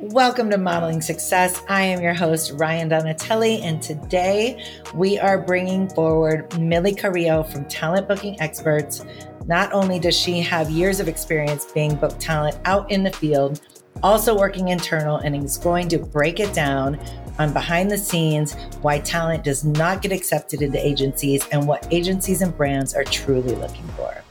Welcome to Modeling Success. I am your host, Rian Donatelli, and today we are bringing forward Millie Carillo from Talent Booking Experts. Not only does she have years of experience being booked talent out in the field, also working internal, and is going to break it down on behind the scenes why talent does not get accepted into agencies and what agencies and brands are truly looking for.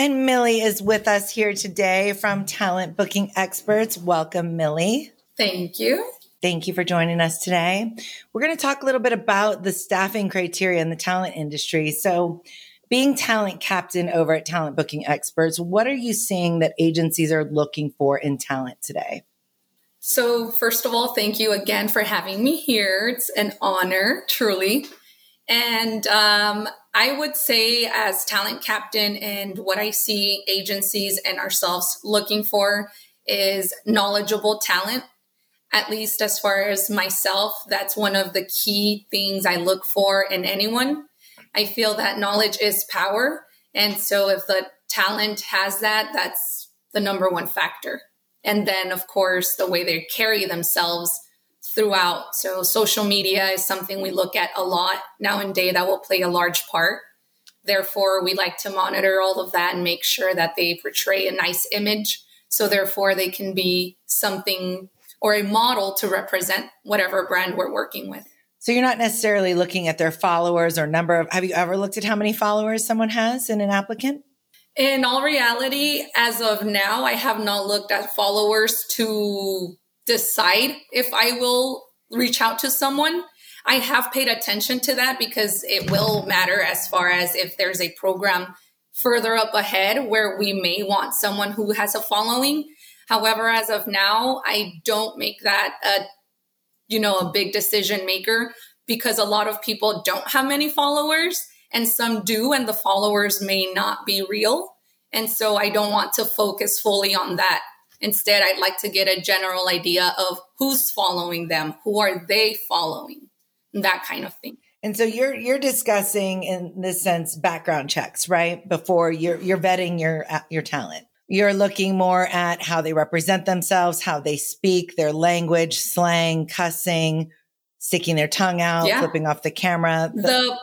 And Millie is with us here today from Talent Booking Experts. Welcome, Millie. Thank you. Thank you for joining us today. We're going to talk a little bit about the staffing criteria in the talent industry. So, being talent captain over at Talent Booking Experts, what are you seeing that agencies are looking for in talent today? So, first of all, thank you again for having me here. It's an honor, truly. And um, I would say, as talent captain, and what I see agencies and ourselves looking for is knowledgeable talent. At least as far as myself, that's one of the key things I look for in anyone. I feel that knowledge is power. And so if the talent has that, that's the number one factor. And then, of course, the way they carry themselves throughout. So social media is something we look at a lot now and day that will play a large part. Therefore, we like to monitor all of that and make sure that they portray a nice image. So therefore they can be something or a model to represent whatever brand we're working with. So you're not necessarily looking at their followers or number of have you ever looked at how many followers someone has in an applicant? In all reality, as of now, I have not looked at followers to decide if I will reach out to someone. I have paid attention to that because it will matter as far as if there's a program further up ahead where we may want someone who has a following. However, as of now, I don't make that a you know a big decision maker because a lot of people don't have many followers and some do and the followers may not be real. And so I don't want to focus fully on that. Instead, I'd like to get a general idea of who's following them, who are they following, that kind of thing. And so you're you're discussing in this sense background checks, right? Before you're you're vetting your uh, your talent. You're looking more at how they represent themselves, how they speak, their language, slang, cussing, sticking their tongue out, yeah. flipping off the camera. The, the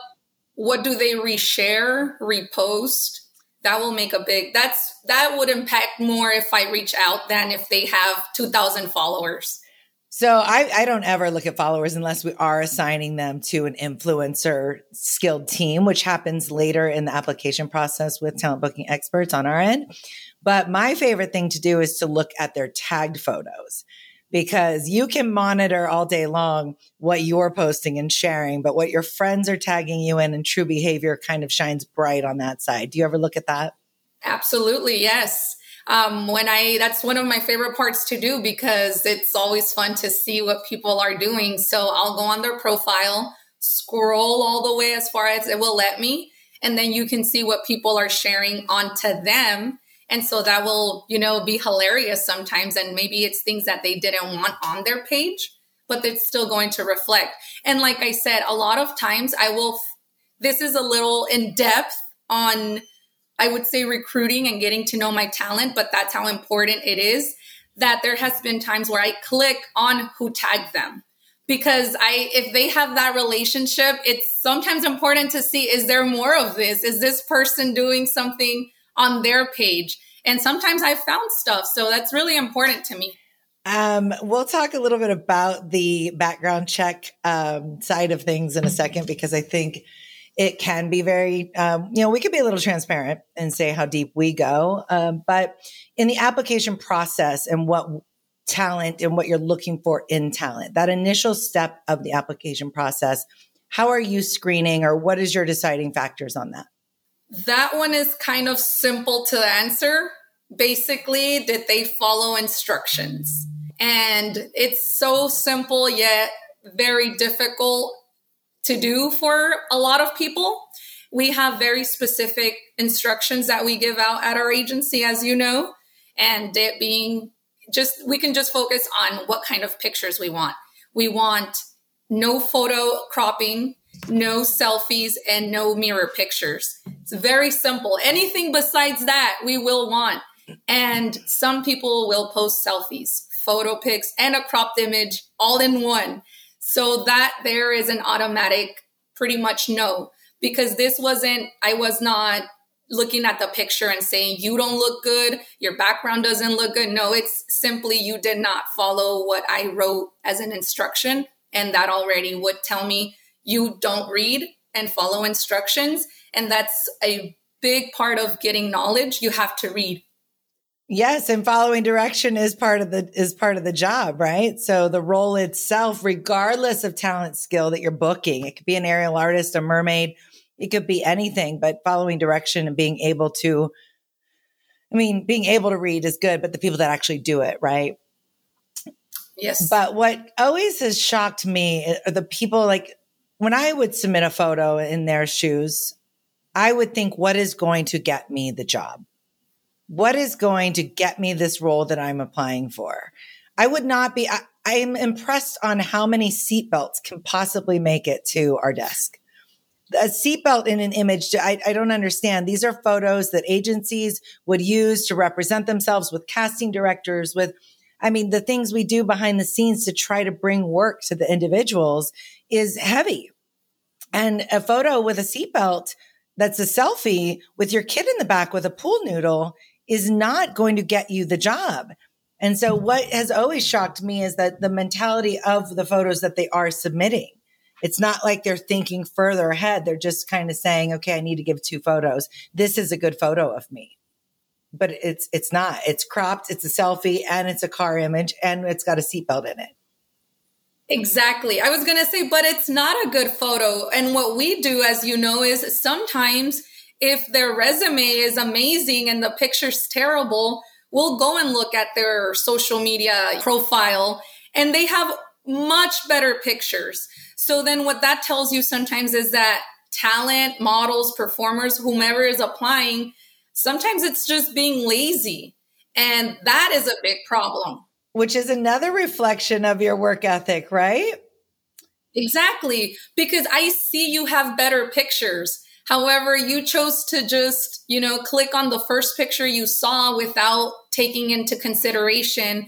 what do they reshare, repost? That will make a big that's that would impact more if i reach out than if they have 2000 followers so I, I don't ever look at followers unless we are assigning them to an influencer skilled team, which happens later in the application process with talent booking experts on our end. But my favorite thing to do is to look at their tagged photos because you can monitor all day long what you're posting and sharing, but what your friends are tagging you in and true behavior kind of shines bright on that side. Do you ever look at that? Absolutely, yes. Um, when I, that's one of my favorite parts to do because it's always fun to see what people are doing. So I'll go on their profile, scroll all the way as far as it will let me, and then you can see what people are sharing onto them and so that will, you know, be hilarious sometimes. And maybe it's things that they didn't want on their page, but it's still going to reflect. And like I said, a lot of times I will, this is a little in depth on, I would say recruiting and getting to know my talent, but that's how important it is that there has been times where I click on who tagged them because I if they have that relationship, it's sometimes important to see is there more of this? Is this person doing something on their page. And sometimes I've found stuff. So that's really important to me. Um, we'll talk a little bit about the background check um, side of things in a second because I think it can be very, um, you know, we could be a little transparent and say how deep we go. Um, but in the application process and what talent and what you're looking for in talent, that initial step of the application process, how are you screening or what is your deciding factors on that? That one is kind of simple to answer. Basically, did they follow instructions? And it's so simple yet very difficult to do for a lot of people. We have very specific instructions that we give out at our agency, as you know, and it being just, we can just focus on what kind of pictures we want. We want no photo cropping, no selfies, and no mirror pictures. It's very simple. Anything besides that, we will want. And some people will post selfies. photo pics, and a cropped image all in one. So that there is an automatic pretty much no, because this wasn't, I was not looking at the picture and saying, you don't look good, your background doesn't look good. No, it's simply you did not follow what I wrote as an instruction. And that already would tell me you don't read and follow instructions. And that's a big part of getting knowledge. You have to read. Yes, and following direction is part of the is part of the job, right? So the role itself, regardless of talent skill that you're booking, it could be an aerial artist, a mermaid, it could be anything, but following direction and being able to I mean, being able to read is good, but the people that actually do it, right? Yes. But what always has shocked me uh, are the people like when I would submit a photo in their shoes, I would think, what is going to get me the job? What is going to get me this role that I'm applying for? I would not be, I, am impressed on how many seatbelts can possibly make it to our desk. A seatbelt in an image, I, I don't understand. These are photos that agencies would use to represent themselves with casting directors, with I mean, the things we do behind the scenes to try to bring work to the individuals is heavy. And a photo with a seatbelt that's a selfie with your kid in the back with a pool noodle is not going to get you the job. And so what has always shocked me is that the mentality of the photos that they are submitting. It's not like they're thinking further ahead. They're just kind of saying, okay, I need to give two photos. This is a good photo of me but it's it's not. It's cropped, it's a selfie, and it's a car image, and it's got a seatbelt in it. Exactly. I was going to say, but it's not a good photo. And what we do, as you know, is sometimes if their resume is amazing and the picture's terrible, we'll go and look at their social media profile and they have much better pictures. So then what that tells you sometimes is that talent, models, performers, whomever is applying, Sometimes it's just being lazy. And that is a big problem. Which is another reflection of your work ethic, right? Exactly. Because I see you have better pictures. However, you chose to just, you know, click on the first picture you saw without taking into consideration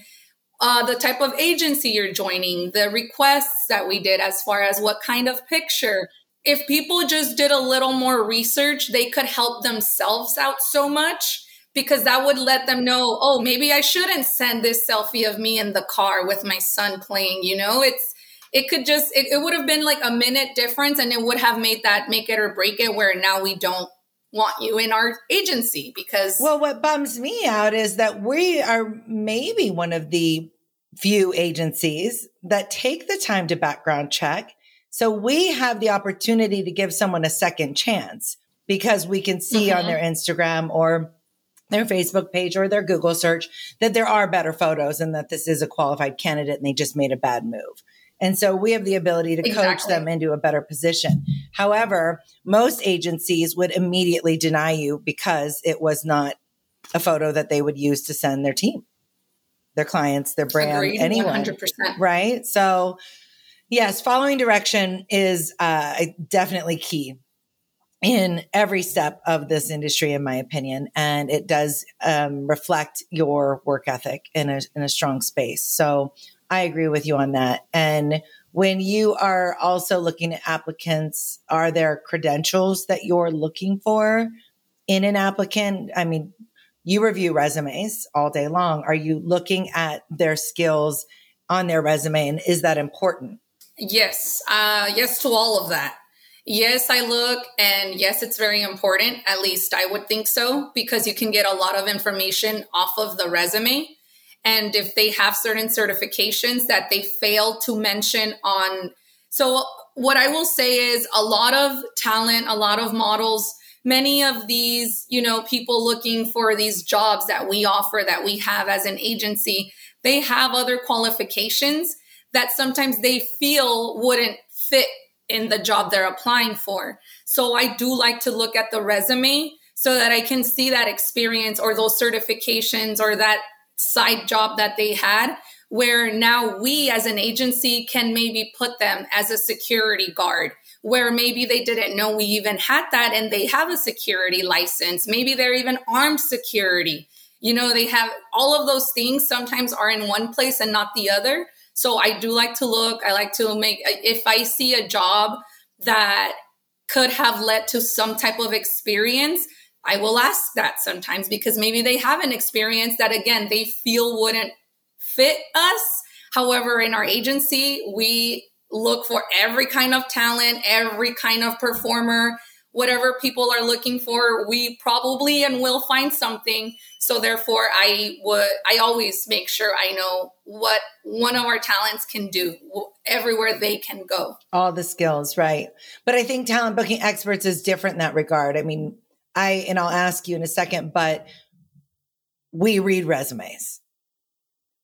uh, the type of agency you're joining, the requests that we did as far as what kind of picture, if people just did a little more research, they could help themselves out so much because that would let them know, oh, maybe I shouldn't send this selfie of me in the car with my son playing. You know, it's, it could just, it, it would have been like a minute difference and it would have made that make it or break it where now we don't want you in our agency because. Well, what bums me out is that we are maybe one of the few agencies that take the time to background check so we have the opportunity to give someone a second chance because we can see mm-hmm. on their Instagram or their Facebook page or their Google search that there are better photos and that this is a qualified candidate and they just made a bad move. And so we have the ability to exactly. coach them into a better position. However, most agencies would immediately deny you because it was not a photo that they would use to send their team, their clients, their brand, Agreed, anyone. 100%. Right. So Yes, following direction is uh, definitely key in every step of this industry, in my opinion, and it does um, reflect your work ethic in a in a strong space. So I agree with you on that. And when you are also looking at applicants, are there credentials that you're looking for in an applicant? I mean, you review resumes all day long. Are you looking at their skills on their resume, and is that important? Yes, uh, yes to all of that. Yes, I look, and yes, it's very important. At least I would think so, because you can get a lot of information off of the resume. And if they have certain certifications that they fail to mention on. So, what I will say is a lot of talent, a lot of models, many of these, you know, people looking for these jobs that we offer, that we have as an agency, they have other qualifications that sometimes they feel wouldn't fit in the job they're applying for. So I do like to look at the resume so that I can see that experience or those certifications or that side job that they had where now we as an agency can maybe put them as a security guard where maybe they didn't know we even had that and they have a security license maybe they're even armed security You know, they have all of those things sometimes are in one place and not the other. So I do like to look, I like to make, if I see a job that could have led to some type of experience, I will ask that sometimes because maybe they have an experience that again they feel wouldn't fit us. However, in our agency, we look for every kind of talent, every kind of performer, whatever people are looking for, we probably and will find something. So therefore, I would I always make sure I know what one of our talents can do everywhere they can go. All the skills, right? But I think talent booking experts is different in that regard. I mean, I and I'll ask you in a second, but we read resumes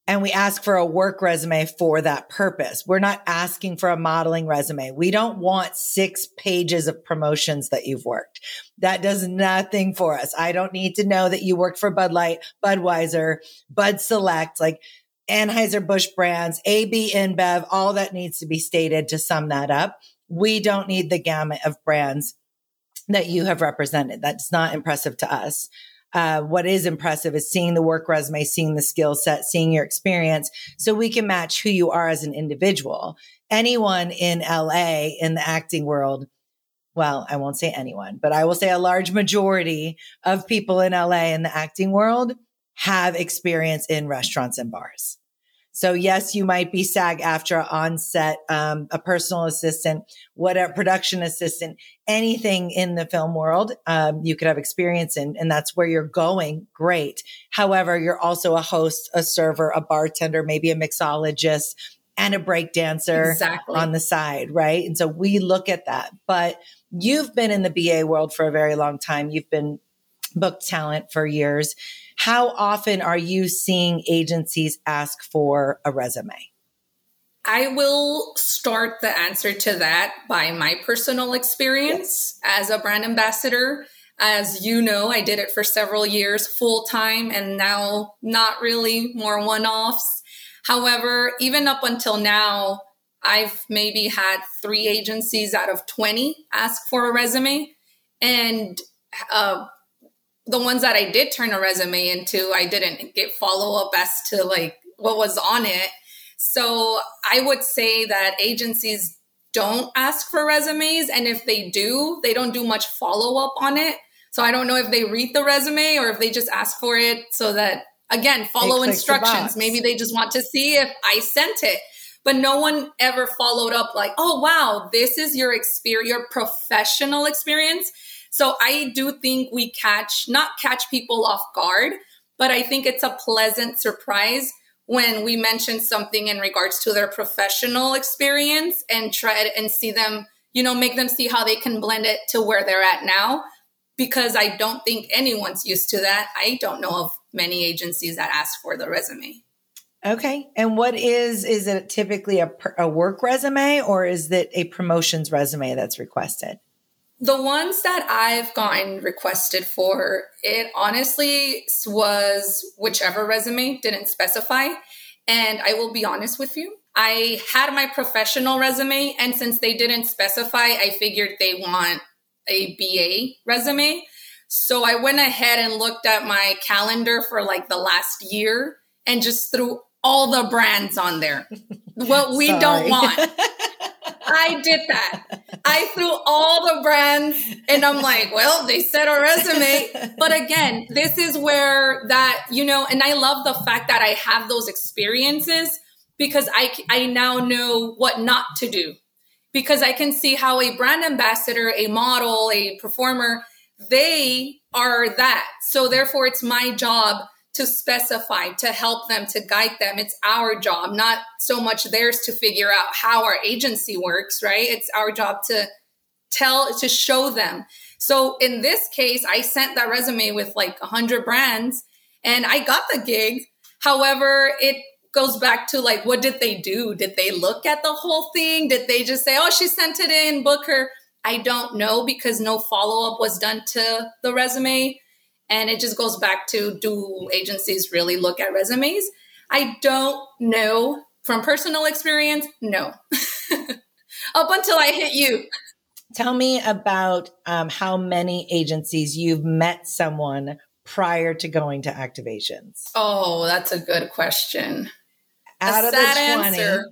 and we ask for a work resume for that purpose. We're not asking for a modeling resume. We don't want six pages of promotions that you've worked. That does nothing for us. I don't need to know that you worked for Bud Light, Budweiser, Bud Select, like Anheuser-Busch brands, AB InBev, all that needs to be stated to sum that up. We don't need the gamut of brands that you have represented. That's not impressive to us. Uh, what is impressive is seeing the work resume, seeing the skill set, seeing your experience, so we can match who you are as an individual. Anyone in LA in the acting world, well, I won't say anyone, but I will say a large majority of people in LA in the acting world have experience in restaurants and bars. So yes, you might be SAG-AFTRA on set, um, a personal assistant, whatever production assistant, anything in the film world, um, you could have experience in, and that's where you're going. Great. However, you're also a host, a server, a bartender, maybe a mixologist and a break dancer exactly. on the side. Right. And so we look at that, but you've been in the BA world for a very long time. You've been booked talent for years how often are you seeing agencies ask for a resume? I will start the answer to that by my personal experience yes. as a brand ambassador. As you know, I did it for several years full time and now not really more one offs. However, even up until now, I've maybe had three agencies out of 20 ask for a resume. And uh, the ones that I did turn a resume into, I didn't get follow up as to like what was on it. So I would say that agencies don't ask for resumes. And if they do, they don't do much follow up on it. So I don't know if they read the resume or if they just ask for it so that, again, follow instructions. Maybe they just want to see if I sent it. But no one ever followed up like, oh, wow, this is your experience, your professional experience so I do think we catch, not catch people off guard, but I think it's a pleasant surprise when we mention something in regards to their professional experience and try and see them, you know, make them see how they can blend it to where they're at now. Because I don't think anyone's used to that. I don't know of many agencies that ask for the resume. Okay. And what is, is it typically a, a work resume or is it a promotions resume that's requested? The ones that I've gotten requested for, it honestly was whichever resume didn't specify. And I will be honest with you, I had my professional resume, and since they didn't specify, I figured they want a BA resume. So I went ahead and looked at my calendar for like the last year and just threw all the brands on there. what we don't want. I did that. I threw all the brands and I'm like, well, they said a resume. But again, this is where that, you know, and I love the fact that I have those experiences because I, I now know what not to do because I can see how a brand ambassador, a model, a performer, they are that. So therefore it's my job to specify, to help them, to guide them. It's our job, not so much theirs to figure out how our agency works, right? It's our job to tell, to show them. So in this case, I sent that resume with like 100 brands and I got the gig. However, it goes back to like, what did they do? Did they look at the whole thing? Did they just say, oh, she sent it in, book her? I don't know because no follow up was done to the resume. And it just goes back to do agencies really look at resumes? I don't know from personal experience, no. Up until I hit you. Tell me about um, how many agencies you've met someone prior to going to activations? Oh, that's a good question. Out a of the 20, answer.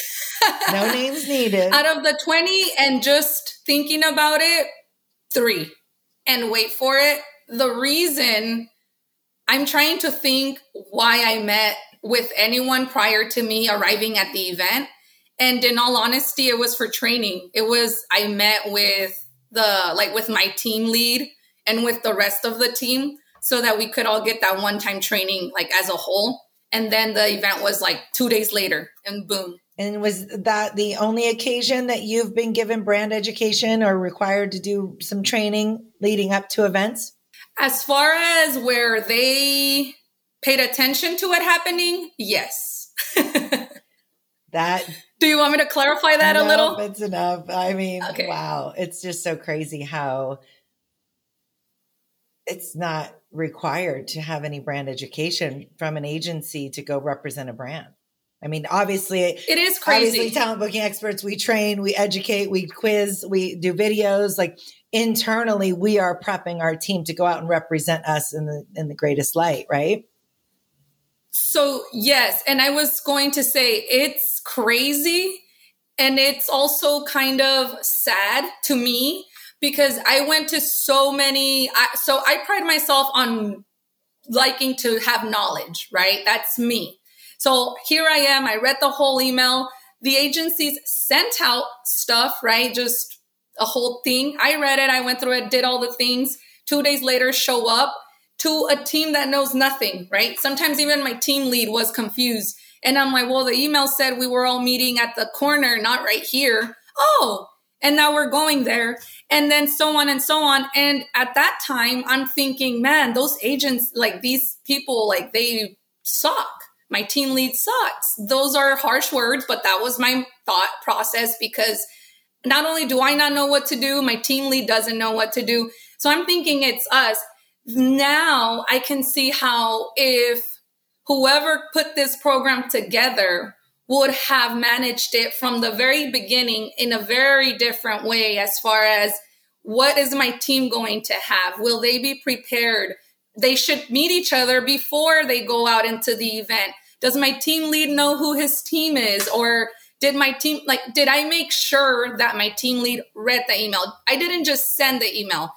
no names needed. Out of the 20 and just thinking about it, three. And wait for it. The reason I'm trying to think why I met with anyone prior to me arriving at the event. And in all honesty, it was for training. It was, I met with the, like with my team lead and with the rest of the team so that we could all get that one time training, like as a whole. And then the event was like two days later and boom. And was that the only occasion that you've been given brand education or required to do some training leading up to events? As far as where they paid attention to it happening, yes. that do you want me to clarify that no, a little? It's enough. I mean, okay. wow. It's just so crazy how it's not required to have any brand education from an agency to go represent a brand. I mean, obviously, it is crazy. Obviously, talent booking experts, we train, we educate, we quiz, we do videos. Like internally, we are prepping our team to go out and represent us in the in the greatest light, right? So, yes. And I was going to say it's crazy. And it's also kind of sad to me because I went to so many. I, so, I pride myself on liking to have knowledge, right? That's me. So, here I am. I read the whole email. The agencies sent out stuff, right? Just a whole thing. I read it. I went through it, did all the things. Two days later, show up to a team that knows nothing, right? Sometimes even my team lead was confused. And I'm like, well, the email said we were all meeting at the corner, not right here. Oh, and now we're going there. And then so on and so on. And at that time, I'm thinking, man, those agents, like these people, like they suck. My team lead sucks. Those are harsh words, but that was my thought process because not only do I not know what to do, my team lead doesn't know what to do. So I'm thinking it's us now I can see how if whoever put this program together would have managed it from the very beginning in a very different way as far as what is my team going to have? Will they be prepared? They should meet each other before they go out into the event. Does my team lead know who his team is? Or did my team, like, did I make sure that my team lead read the email? I didn't just send the email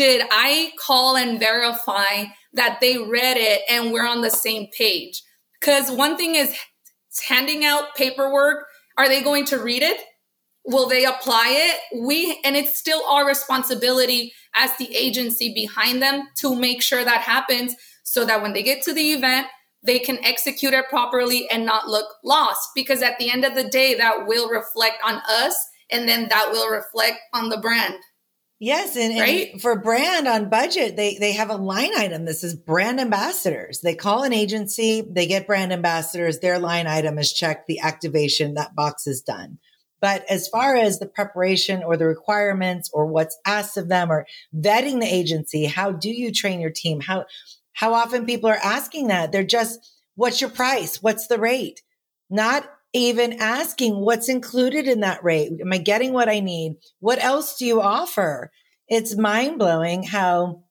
did I call and verify that they read it and we're on the same page? Because one thing is handing out paperwork. Are they going to read it? Will they apply it? We, and it's still our responsibility as the agency behind them to make sure that happens so that when they get to the event, they can execute it properly and not look lost. Because at the end of the day, that will reflect on us and then that will reflect on the brand. Yes, and, right? and, for brand on budget, they they have a line item. This is brand ambassadors. They call an agency, they get brand ambassadors. Their line item is checked. The activation that box is done. But as far as the preparation or the requirements or what's asked of them or vetting the agency, how do you train your team? How how often people are asking that? They're just, what's your price? What's the rate? Not even asking what's included in that rate. Am I getting what I need? What else do you offer? It's mind blowing how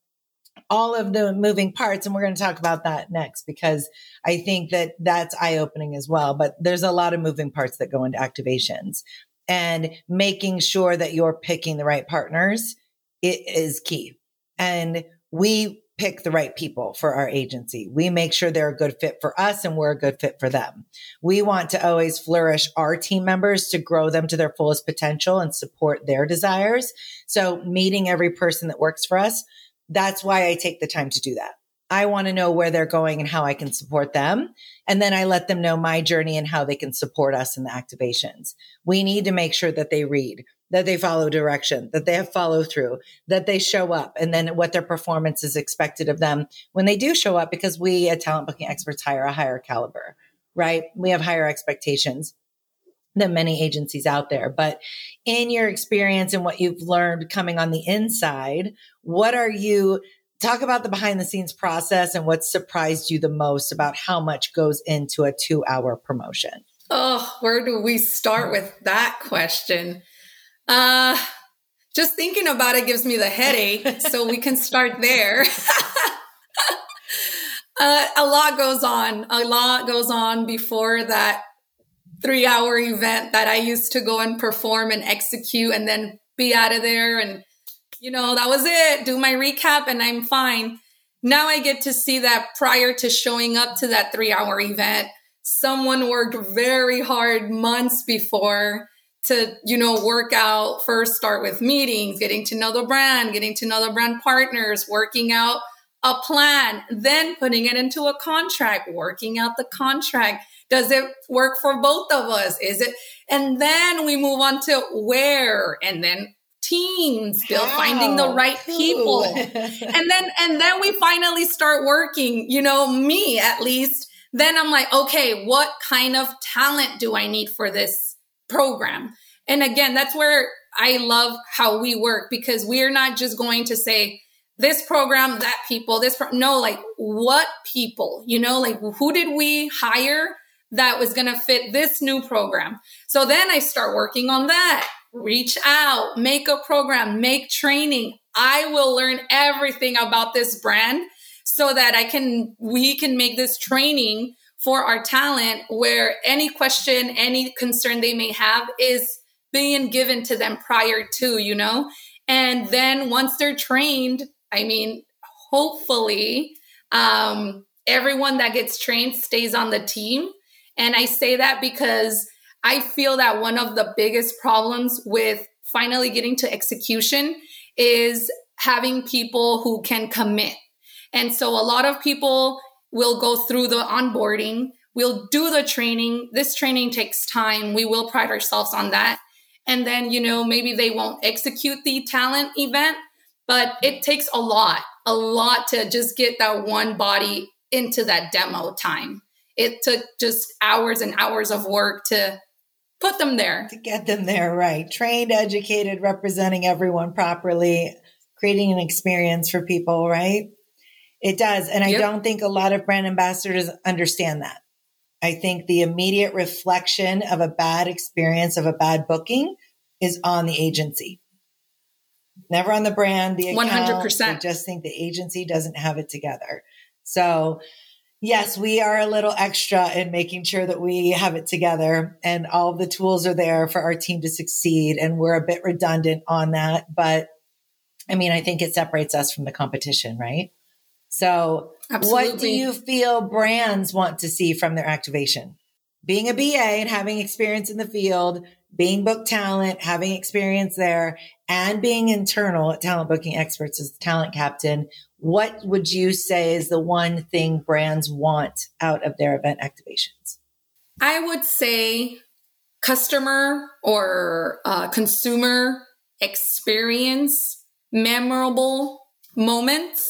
all of the moving parts, and we're going to talk about that next because I think that that's eye opening as well. But there's a lot of moving parts that go into activations and making sure that you're picking the right partners it is key. And we pick the right people for our agency. We make sure they're a good fit for us and we're a good fit for them. We want to always flourish our team members to grow them to their fullest potential and support their desires. So meeting every person that works for us, that's why I take the time to do that. I want to know where they're going and how I can support them. And then I let them know my journey and how they can support us in the activations. We need to make sure that they read that they follow direction, that they have follow through, that they show up, and then what their performance is expected of them when they do show up, because we at Talent Booking Experts hire a higher caliber, right? We have higher expectations than many agencies out there. But in your experience and what you've learned coming on the inside, what are you talk about the behind the scenes process and what surprised you the most about how much goes into a two hour promotion? Oh, where do we start with that question? Uh, just thinking about it gives me the headache. so we can start there. Uh, a lot goes on. A lot goes on before that three hour event that I used to go and perform and execute and then be out of there. And, you know, that was it. Do my recap and I'm fine. Now I get to see that prior to showing up to that three hour event, someone worked very hard months before to, you know, work out first, start with meetings, getting to know the brand, getting to know the brand partners, working out a plan, then putting it into a contract, working out the contract. Does it work for both of us? Is it? And then we move on to where and then teams, still finding the right people. and then, and then we finally start working, you know, me at least. Then I'm like, okay, what kind of talent do I need for this program? And again, that's where I love how we work because we're not just going to say, this program, that people, this, pro-. no, like what people, you know, like who did we hire that was going to fit this new program? So then I start working on that. Reach out, make a program, make training. I will learn everything about this brand so that I can, we can make this training for our talent where any question, any concern they may have is being given to them prior to, you know? And then once they're trained, I mean, hopefully, um, everyone that gets trained stays on the team. And I say that because I feel that one of the biggest problems with finally getting to execution is having people who can commit. And so a lot of people will go through the onboarding, we'll do the training. This training takes time. We will pride ourselves on that. And then, you know, maybe they won't execute the talent event, but it takes a lot, a lot to just get that one body into that demo time. It took just hours and hours of work to put them there. To get them there, right. Trained, educated, representing everyone properly, creating an experience for people, right? It does. And I don't think a lot of brand ambassadors understand that. I think the immediate reflection of a bad experience, of a bad booking, is on the agency never on the brand, the account. 100%. I just think the agency doesn't have it together. So, yes, we are a little extra in making sure that we have it together and all the tools are there for our team to succeed. And we're a bit redundant on that. But I mean, I think it separates us from the competition, right? So, Absolutely. what do you feel brands want to see from their activation? Being a BA and having experience in the field, being book talent, having experience there, and being internal at Talent Booking Experts as talent captain, what would you say is the one thing brands want out of their event activations? I would say customer or uh, consumer experience, memorable moments,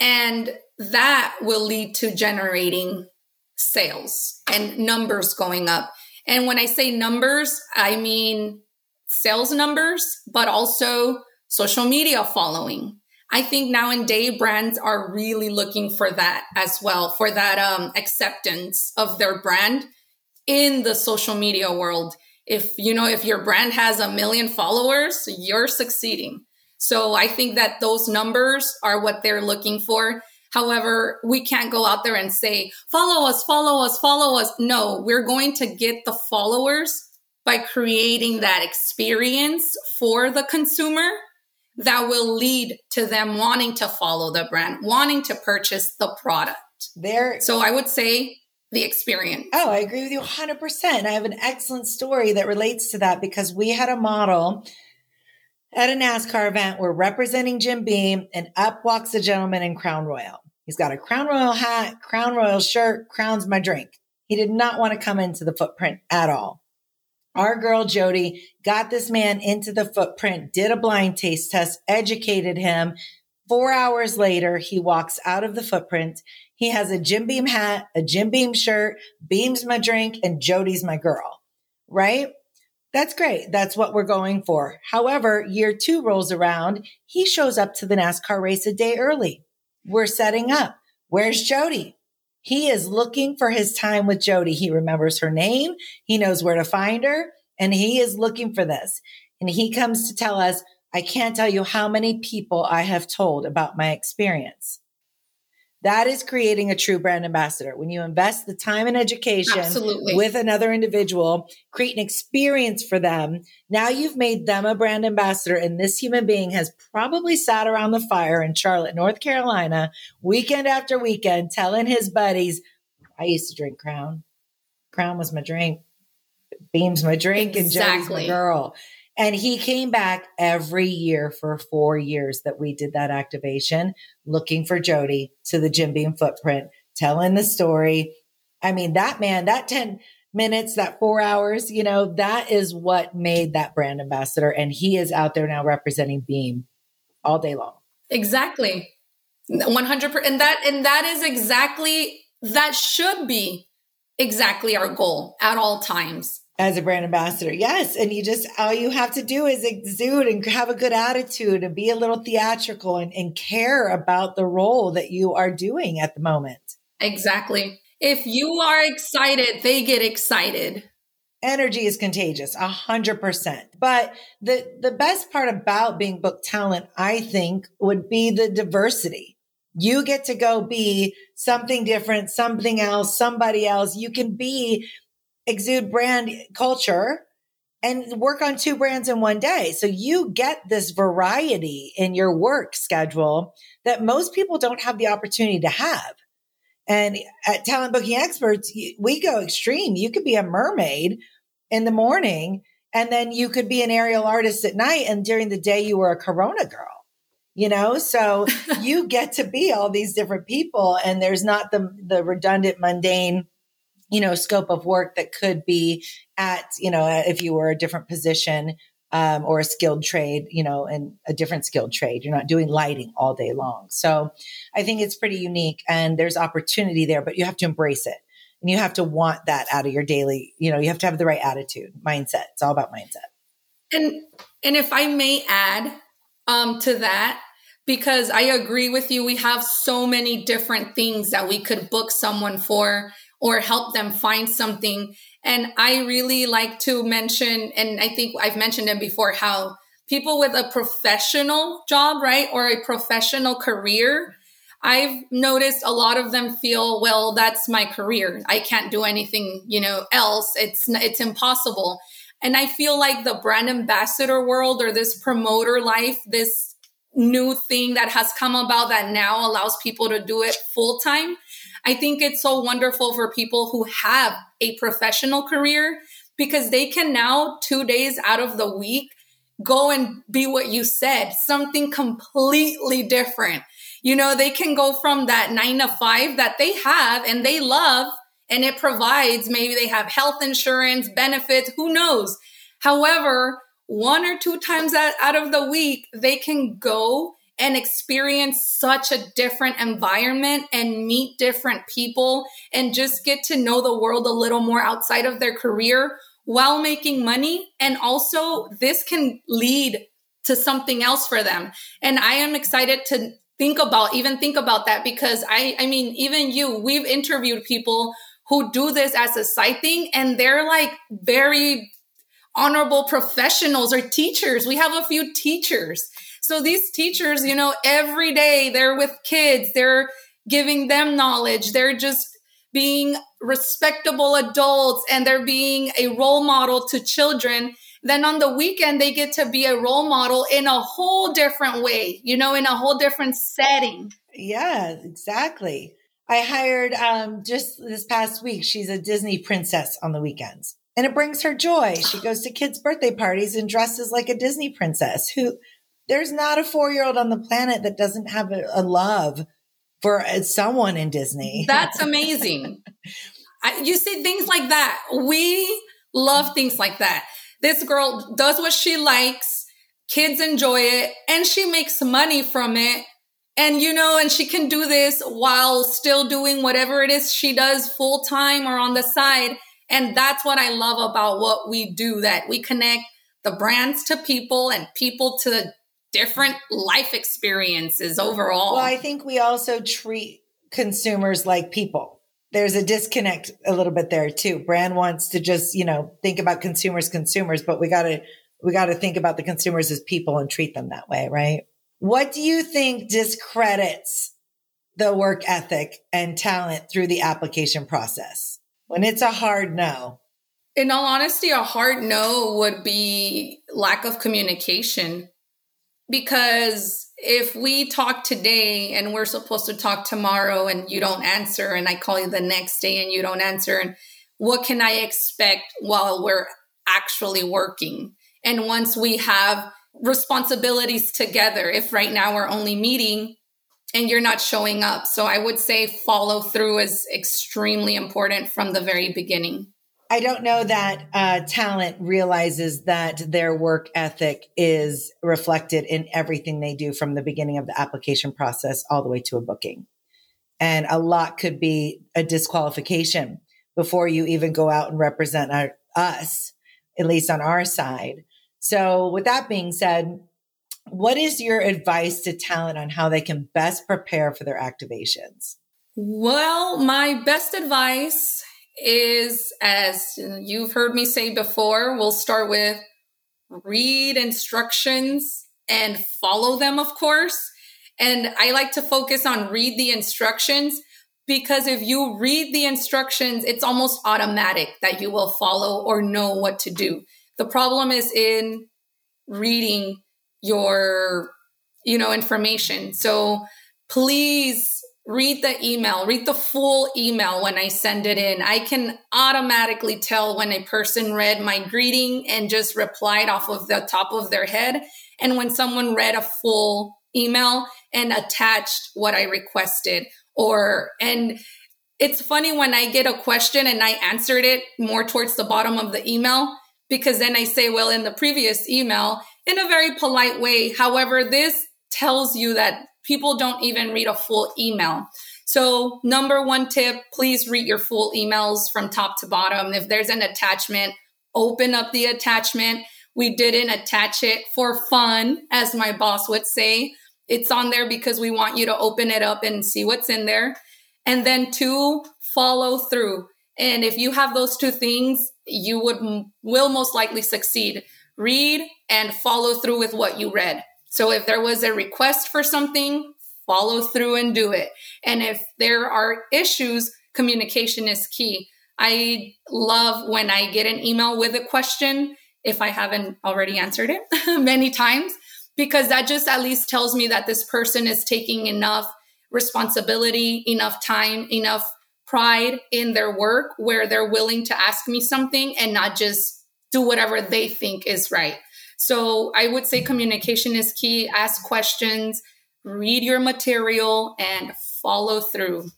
and that will lead to generating sales and numbers going up. And when I say numbers, I mean sales numbers, but also social media following. I think nowadays brands are really looking for that as well, for that um, acceptance of their brand in the social media world. If you know, if your brand has a million followers, you're succeeding. So I think that those numbers are what they're looking for. However, we can't go out there and say, follow us, follow us, follow us. No, we're going to get the followers by creating that experience for the consumer that will lead to them wanting to follow the brand, wanting to purchase the product. There. So I would say the experience. Oh, I agree with you 100%. I have an excellent story that relates to that because we had a model at a NASCAR event. We're representing Jim Beam, and up walks a gentleman in Crown Royal. He's got a Crown Royal hat, Crown Royal shirt, Crown's my drink. He did not want to come into the footprint at all. Our girl Jody got this man into the footprint, did a blind taste test, educated him. Four hours later, he walks out of the footprint. He has a Jim Beam hat, a Jim Beam shirt, Beam's my drink, and Jody's my girl, right? That's great. That's what we're going for. However, year two rolls around. He shows up to the NASCAR race a day early. We're setting up. Where's Jody? He is looking for his time with Jody. He remembers her name. He knows where to find her and he is looking for this. And he comes to tell us, I can't tell you how many people I have told about my experience. That is creating a true brand ambassador. When you invest the time and education Absolutely. with another individual, create an experience for them. Now you've made them a brand ambassador and this human being has probably sat around the fire in Charlotte, North Carolina, weekend after weekend, telling his buddies, I used to drink Crown. Crown was my drink. Beam's my drink exactly. and Jody's my girl. And he came back every year for four years that we did that activation, looking for Jody to the Jim Beam footprint, telling the story. I mean, that man, that 10 minutes, that four hours, you know, that is what made that brand ambassador. And he is out there now representing Beam all day long. Exactly. 100%. And that, and that is exactly, that should be exactly our goal at all times as a brand ambassador. Yes. And you just, all you have to do is exude and have a good attitude and be a little theatrical and, and care about the role that you are doing at the moment. Exactly. If you are excited, they get excited. Energy is contagious, a hundred percent. But the, the best part about being book talent, I think, would be the diversity. You get to go be something different, something else, somebody else. You can be exude brand culture and work on two brands in one day. So you get this variety in your work schedule that most people don't have the opportunity to have. And at Talent Booking Experts, we go extreme. You could be a mermaid in the morning and then you could be an aerial artist at night. And during the day, you were a Corona girl, you know? So you get to be all these different people and there's not the, the redundant, mundane, you know, scope of work that could be at, you know, if you were a different position um, or a skilled trade, you know, and a different skilled trade. You're not doing lighting all day long. So I think it's pretty unique and there's opportunity there, but you have to embrace it and you have to want that out of your daily, you know, you have to have the right attitude, mindset. It's all about mindset. And, and if I may add um, to that, because I agree with you, we have so many different things that we could book someone for or help them find something. And I really like to mention, and I think I've mentioned it before, how people with a professional job, right, or a professional career, I've noticed a lot of them feel, well, that's my career. I can't do anything, you know, else. It's it's impossible. And I feel like the brand ambassador world or this promoter life, this new thing that has come about that now allows people to do it full time I think it's so wonderful for people who have a professional career because they can now, two days out of the week, go and be what you said, something completely different. You know, they can go from that nine to five that they have and they love and it provides, maybe they have health insurance, benefits, who knows. However, one or two times out of the week, they can go and experience such a different environment and meet different people and just get to know the world a little more outside of their career while making money. And also, this can lead to something else for them. And I am excited to think about, even think about that because I, I mean, even you, we've interviewed people who do this as a side thing and they're like very honorable professionals or teachers. We have a few teachers so these teachers, you know, every day they're with kids, they're giving them knowledge, they're just being respectable adults and they're being a role model to children. Then on the weekend, they get to be a role model in a whole different way, you know, in a whole different setting. Yeah, exactly. I hired um, just this past week, she's a Disney princess on the weekends. And it brings her joy. She goes to kids' birthday parties and dresses like a Disney princess who there's not a four year old on the planet that doesn't have a, a love for uh, someone in Disney. That's amazing. I, you see things like that. We love things like that. This girl does what she likes. Kids enjoy it and she makes money from it. And you know, and she can do this while still doing whatever it is she does full time or on the side. And that's what I love about what we do that we connect the brands to people and people to different life experiences overall. Well, I think we also treat consumers like people. There's a disconnect a little bit there too. Brand wants to just, you know, think about consumers, consumers, but we got to, we got to think about the consumers as people and treat them that way, right? What do you think discredits the work ethic and talent through the application process? When it's a hard no. In all honesty, a hard no would be lack of communication. Because if we talk today and we're supposed to talk tomorrow and you don't answer, and I call you the next day and you don't answer, and what can I expect while we're actually working? And once we have responsibilities together, if right now we're only meeting and you're not showing up. So I would say follow through is extremely important from the very beginning. I don't know that uh, talent realizes that their work ethic is reflected in everything they do from the beginning of the application process all the way to a booking. And a lot could be a disqualification before you even go out and represent our, us, at least on our side. So, with that being said, what is your advice to talent on how they can best prepare for their activations? Well, my best advice is, as you've heard me say before, we'll start with read instructions and follow them, of course. And I like to focus on read the instructions because if you read the instructions, it's almost automatic that you will follow or know what to do. The problem is in reading your, you know, information. So please read the email, read the full email when I send it in. I can automatically tell when a person read my greeting and just replied off of the top of their head. And when someone read a full email and attached what I requested or, and it's funny when I get a question and I answered it more towards the bottom of the email because then I say, well, in the previous email, in a very polite way. However, this tells you that people don't even read a full email. So, number one tip please read your full emails from top to bottom. If there's an attachment, open up the attachment. We didn't attach it for fun, as my boss would say. It's on there because we want you to open it up and see what's in there. And then, two, follow through. And if you have those two things, you would will most likely succeed. Read and follow through with what you read. So if there was a request for something, follow through and do it. And if there are issues, communication is key. I love when I get an email with a question, if I haven't already answered it many times, because that just at least tells me that this person is taking enough responsibility, enough time, enough pride in their work where they're willing to ask me something and not just do whatever they think is right. So I would say communication is key. Ask questions, read your material, and follow through.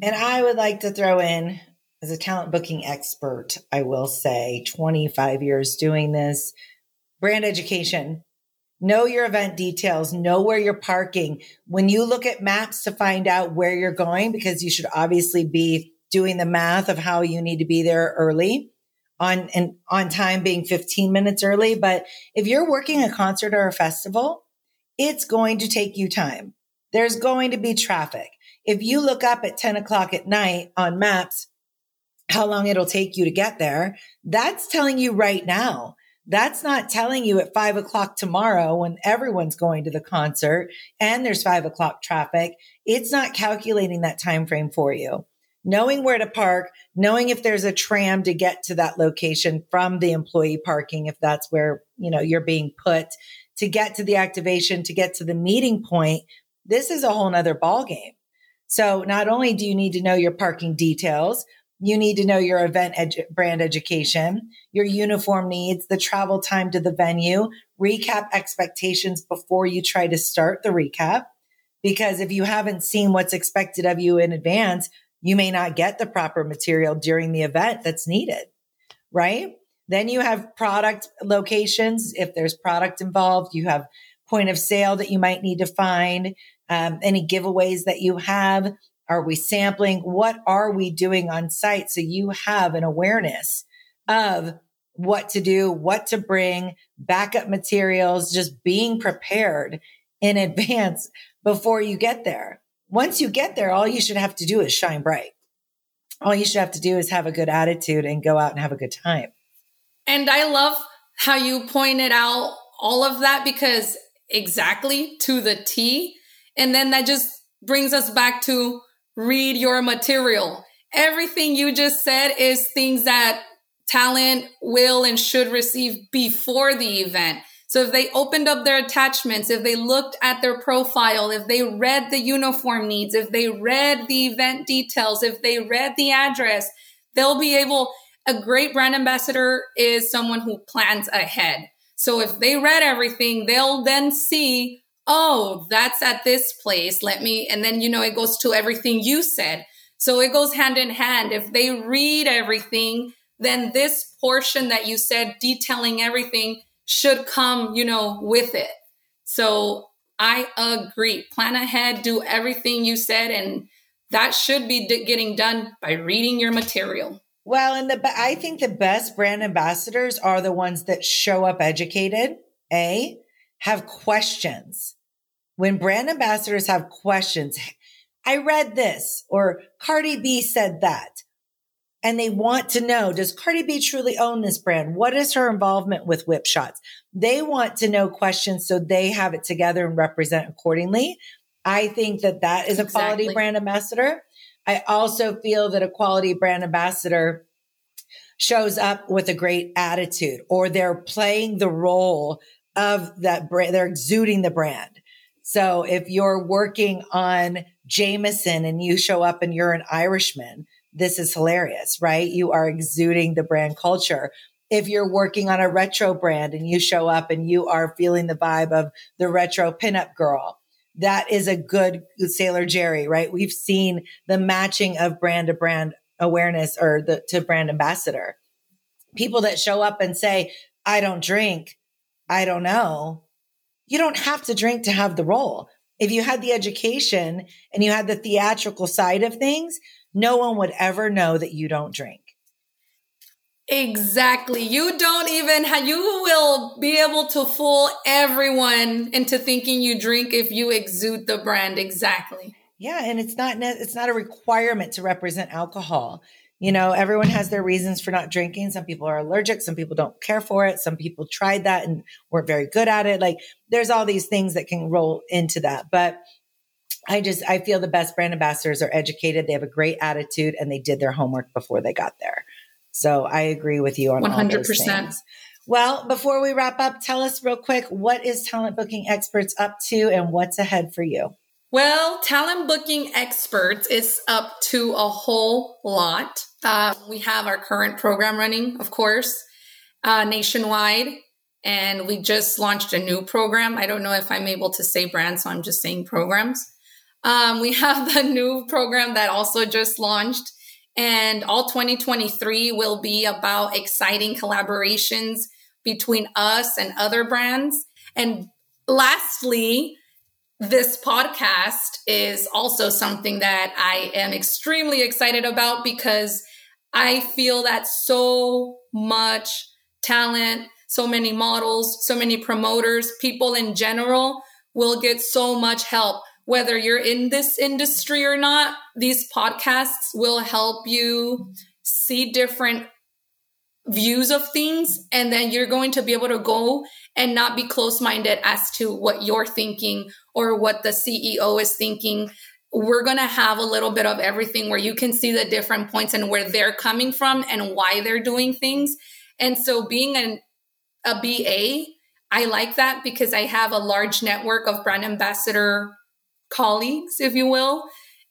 And I would like to throw in, as a talent booking expert, I will say 25 years doing this, brand education. Know your event details, know where you're parking. When you look at maps to find out where you're going, because you should obviously be doing the math of how you need to be there early on and on time being 15 minutes early. But if you're working a concert or a festival, it's going to take you time. There's going to be traffic. If you look up at 10 o'clock at night on maps, how long it'll take you to get there, that's telling you right now. That's not telling you at five o'clock tomorrow when everyone's going to the concert and there's five o'clock traffic. It's not calculating that time frame for you knowing where to park, knowing if there's a tram to get to that location from the employee parking, if that's where, you know, you're being put to get to the activation, to get to the meeting point. This is a whole nother ball game. So not only do you need to know your parking details, you need to know your event edu- brand education, your uniform needs, the travel time to the venue, recap expectations before you try to start the recap. Because if you haven't seen what's expected of you in advance, you may not get the proper material during the event that's needed, right? Then you have product locations. If there's product involved, you have point of sale that you might need to find, um, any giveaways that you have. Are we sampling? What are we doing on site? So you have an awareness of what to do, what to bring, backup materials, just being prepared in advance before you get there once you get there, all you should have to do is shine bright. All you should have to do is have a good attitude and go out and have a good time. And I love how you pointed out all of that because exactly to the T. And then that just brings us back to read your material. Everything you just said is things that talent will and should receive before the event. So if they opened up their attachments, if they looked at their profile, if they read the uniform needs, if they read the event details, if they read the address, they'll be able, a great brand ambassador is someone who plans ahead. So if they read everything, they'll then see oh, that's at this place. Let me, and then, you know, it goes to everything you said. So it goes hand in hand. If they read everything, then this portion that you said, detailing everything, should come, you know, with it. So I agree. Plan ahead, do everything you said, and that should be d- getting done by reading your material. Well, and the I think the best brand ambassadors are the ones that show up educated. A, have questions. When brand ambassadors have questions, I read this or Cardi B said that. And they want to know, does Cardi B truly own this brand? What is her involvement with Whipshots? They want to know questions so they have it together and represent accordingly. I think that that is a quality brand ambassador. I also feel that a quality brand ambassador shows up with a great attitude or they're playing the role of that brand. They're exuding the brand. So if you're working on Jameson and you show up and you're an Irishman, this is hilarious, right? You are exuding the brand culture. If you're working on a retro brand and you show up and you are feeling the vibe of the retro pinup girl, that is a good Sailor Jerry, right? We've seen the matching of brand to brand awareness or the to brand ambassador. People that show up and say, I don't drink, I don't know. You don't have to drink to have the role. If you had the education and you had the theatrical side of things, no one would ever know that you don't drink. Exactly. You don't even have, you will be able to fool everyone into thinking you drink if you exude the brand. Exactly. Yeah. And it's not, it's not a requirement to represent alcohol. You know, everyone has their reasons for not drinking. Some people are allergic. Some people don't care for it. Some people tried that and weren't very good at it. Like there's all these things that can roll into that. But I just, I feel the best brand ambassadors are educated. They have a great attitude and they did their homework before they got there. So I agree with you on 100%. Well, before we wrap up, tell us real quick, what is Talent Booking Experts up to and what's ahead for you? Well, talent booking experts is up to a whole lot. Uh, we have our current program running, of course, uh, nationwide, and we just launched a new program. I don't know if I'm able to say brand, so I'm just saying programs. Um, we have the new program that also just launched, and all 2023 will be about exciting collaborations between us and other brands. And lastly, this podcast is also something that I am extremely excited about because I feel that so much talent, so many models, so many promoters, people in general will get so much help. Whether you're in this industry or not, these podcasts will help you see different views of things. And then you're going to be able to go and not be close minded as to what you're thinking or what the CEO is thinking. We're going to have a little bit of everything where you can see the different points and where they're coming from and why they're doing things. And so being an, a BA, I like that because I have a large network of brand ambassador colleagues, if you will,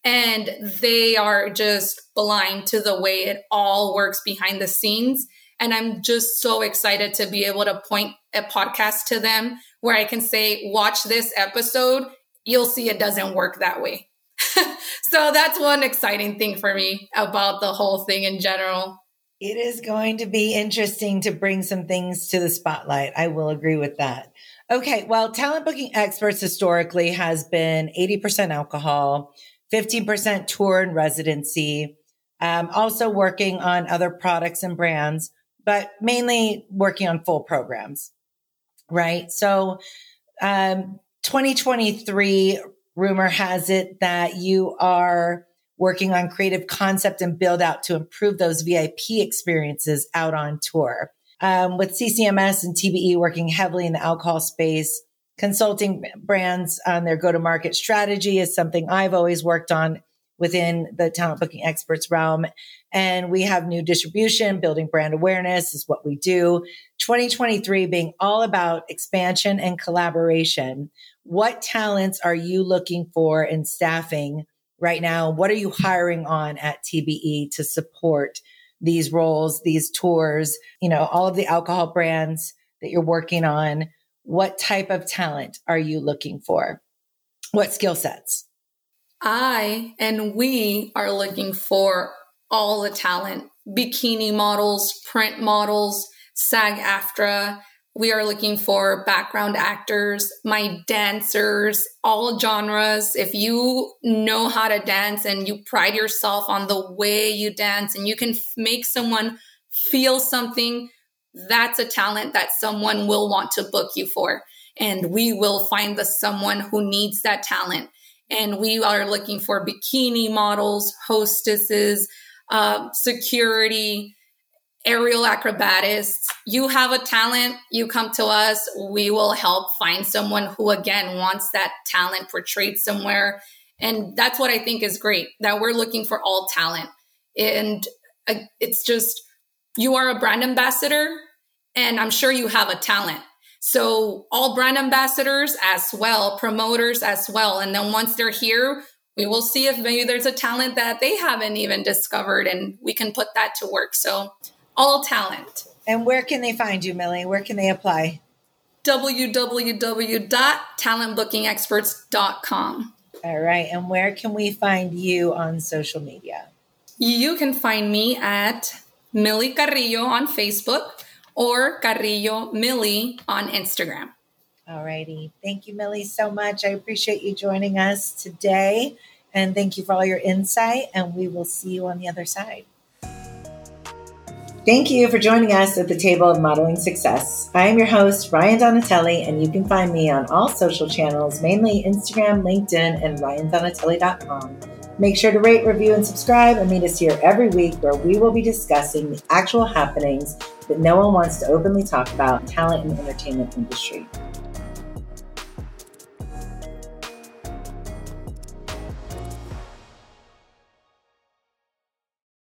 and they are just blind to the way it all works behind the scenes. And I'm just so excited to be able to point a podcast to them where I can say, watch this episode. You'll see it doesn't work that way. so that's one exciting thing for me about the whole thing in general. It is going to be interesting to bring some things to the spotlight. I will agree with that. Okay, well, talent booking experts historically has been 80% alcohol, 15% tour and residency, um, also working on other products and brands, but mainly working on full programs right? So, um, 2023 rumor has it that you are working on creative concept and build out to improve those VIP experiences out on tour. Um, with CCMS and TBE working heavily in the alcohol space, consulting brands on their go to market strategy is something I've always worked on within the talent booking experts realm. And we have new distribution, building brand awareness is what we do. 2023 being all about expansion and collaboration. What talents are you looking for in staffing right now? What are you hiring on at TBE to support these roles, these tours, you know, all of the alcohol brands that you're working on? What type of talent are you looking for? What skill sets? I and we are looking for all the talent bikini models, print models, SAG AFTRA. We are looking for background actors, my dancers, all genres. If you know how to dance and you pride yourself on the way you dance and you can make someone feel something, that's a talent that someone will want to book you for. And we will find the someone who needs that talent. And we are looking for bikini models, hostesses, uh, security, aerial acrobatists. You have a talent, you come to us, we will help find someone who, again, wants that talent portrayed somewhere. And that's what I think is great that we're looking for all talent. And uh, it's just, you are a brand ambassador, and I'm sure you have a talent. So, all brand ambassadors as well, promoters as well. And then once they're here, we will see if maybe there's a talent that they haven't even discovered and we can put that to work. So, all talent. And where can they find you, Millie? Where can they apply? www.talentbookingexperts.com. All right. And where can we find you on social media? You can find me at Millie Carillo on Facebook or Carillo Millie on Instagram. All righty. Thank you, Millie, so much. I appreciate you joining us today. And thank you for all your insight. And we will see you on the other side. Thank you for joining us at the table of modeling success. I am your host, Rian Donatelli, and you can find me on all social channels, mainly Instagram, LinkedIn, and riandonatelli.com. Make sure to rate, review, and subscribe, and meet us here every week where we will be discussing the actual happenings that no one wants to openly talk about in the talent and entertainment industry.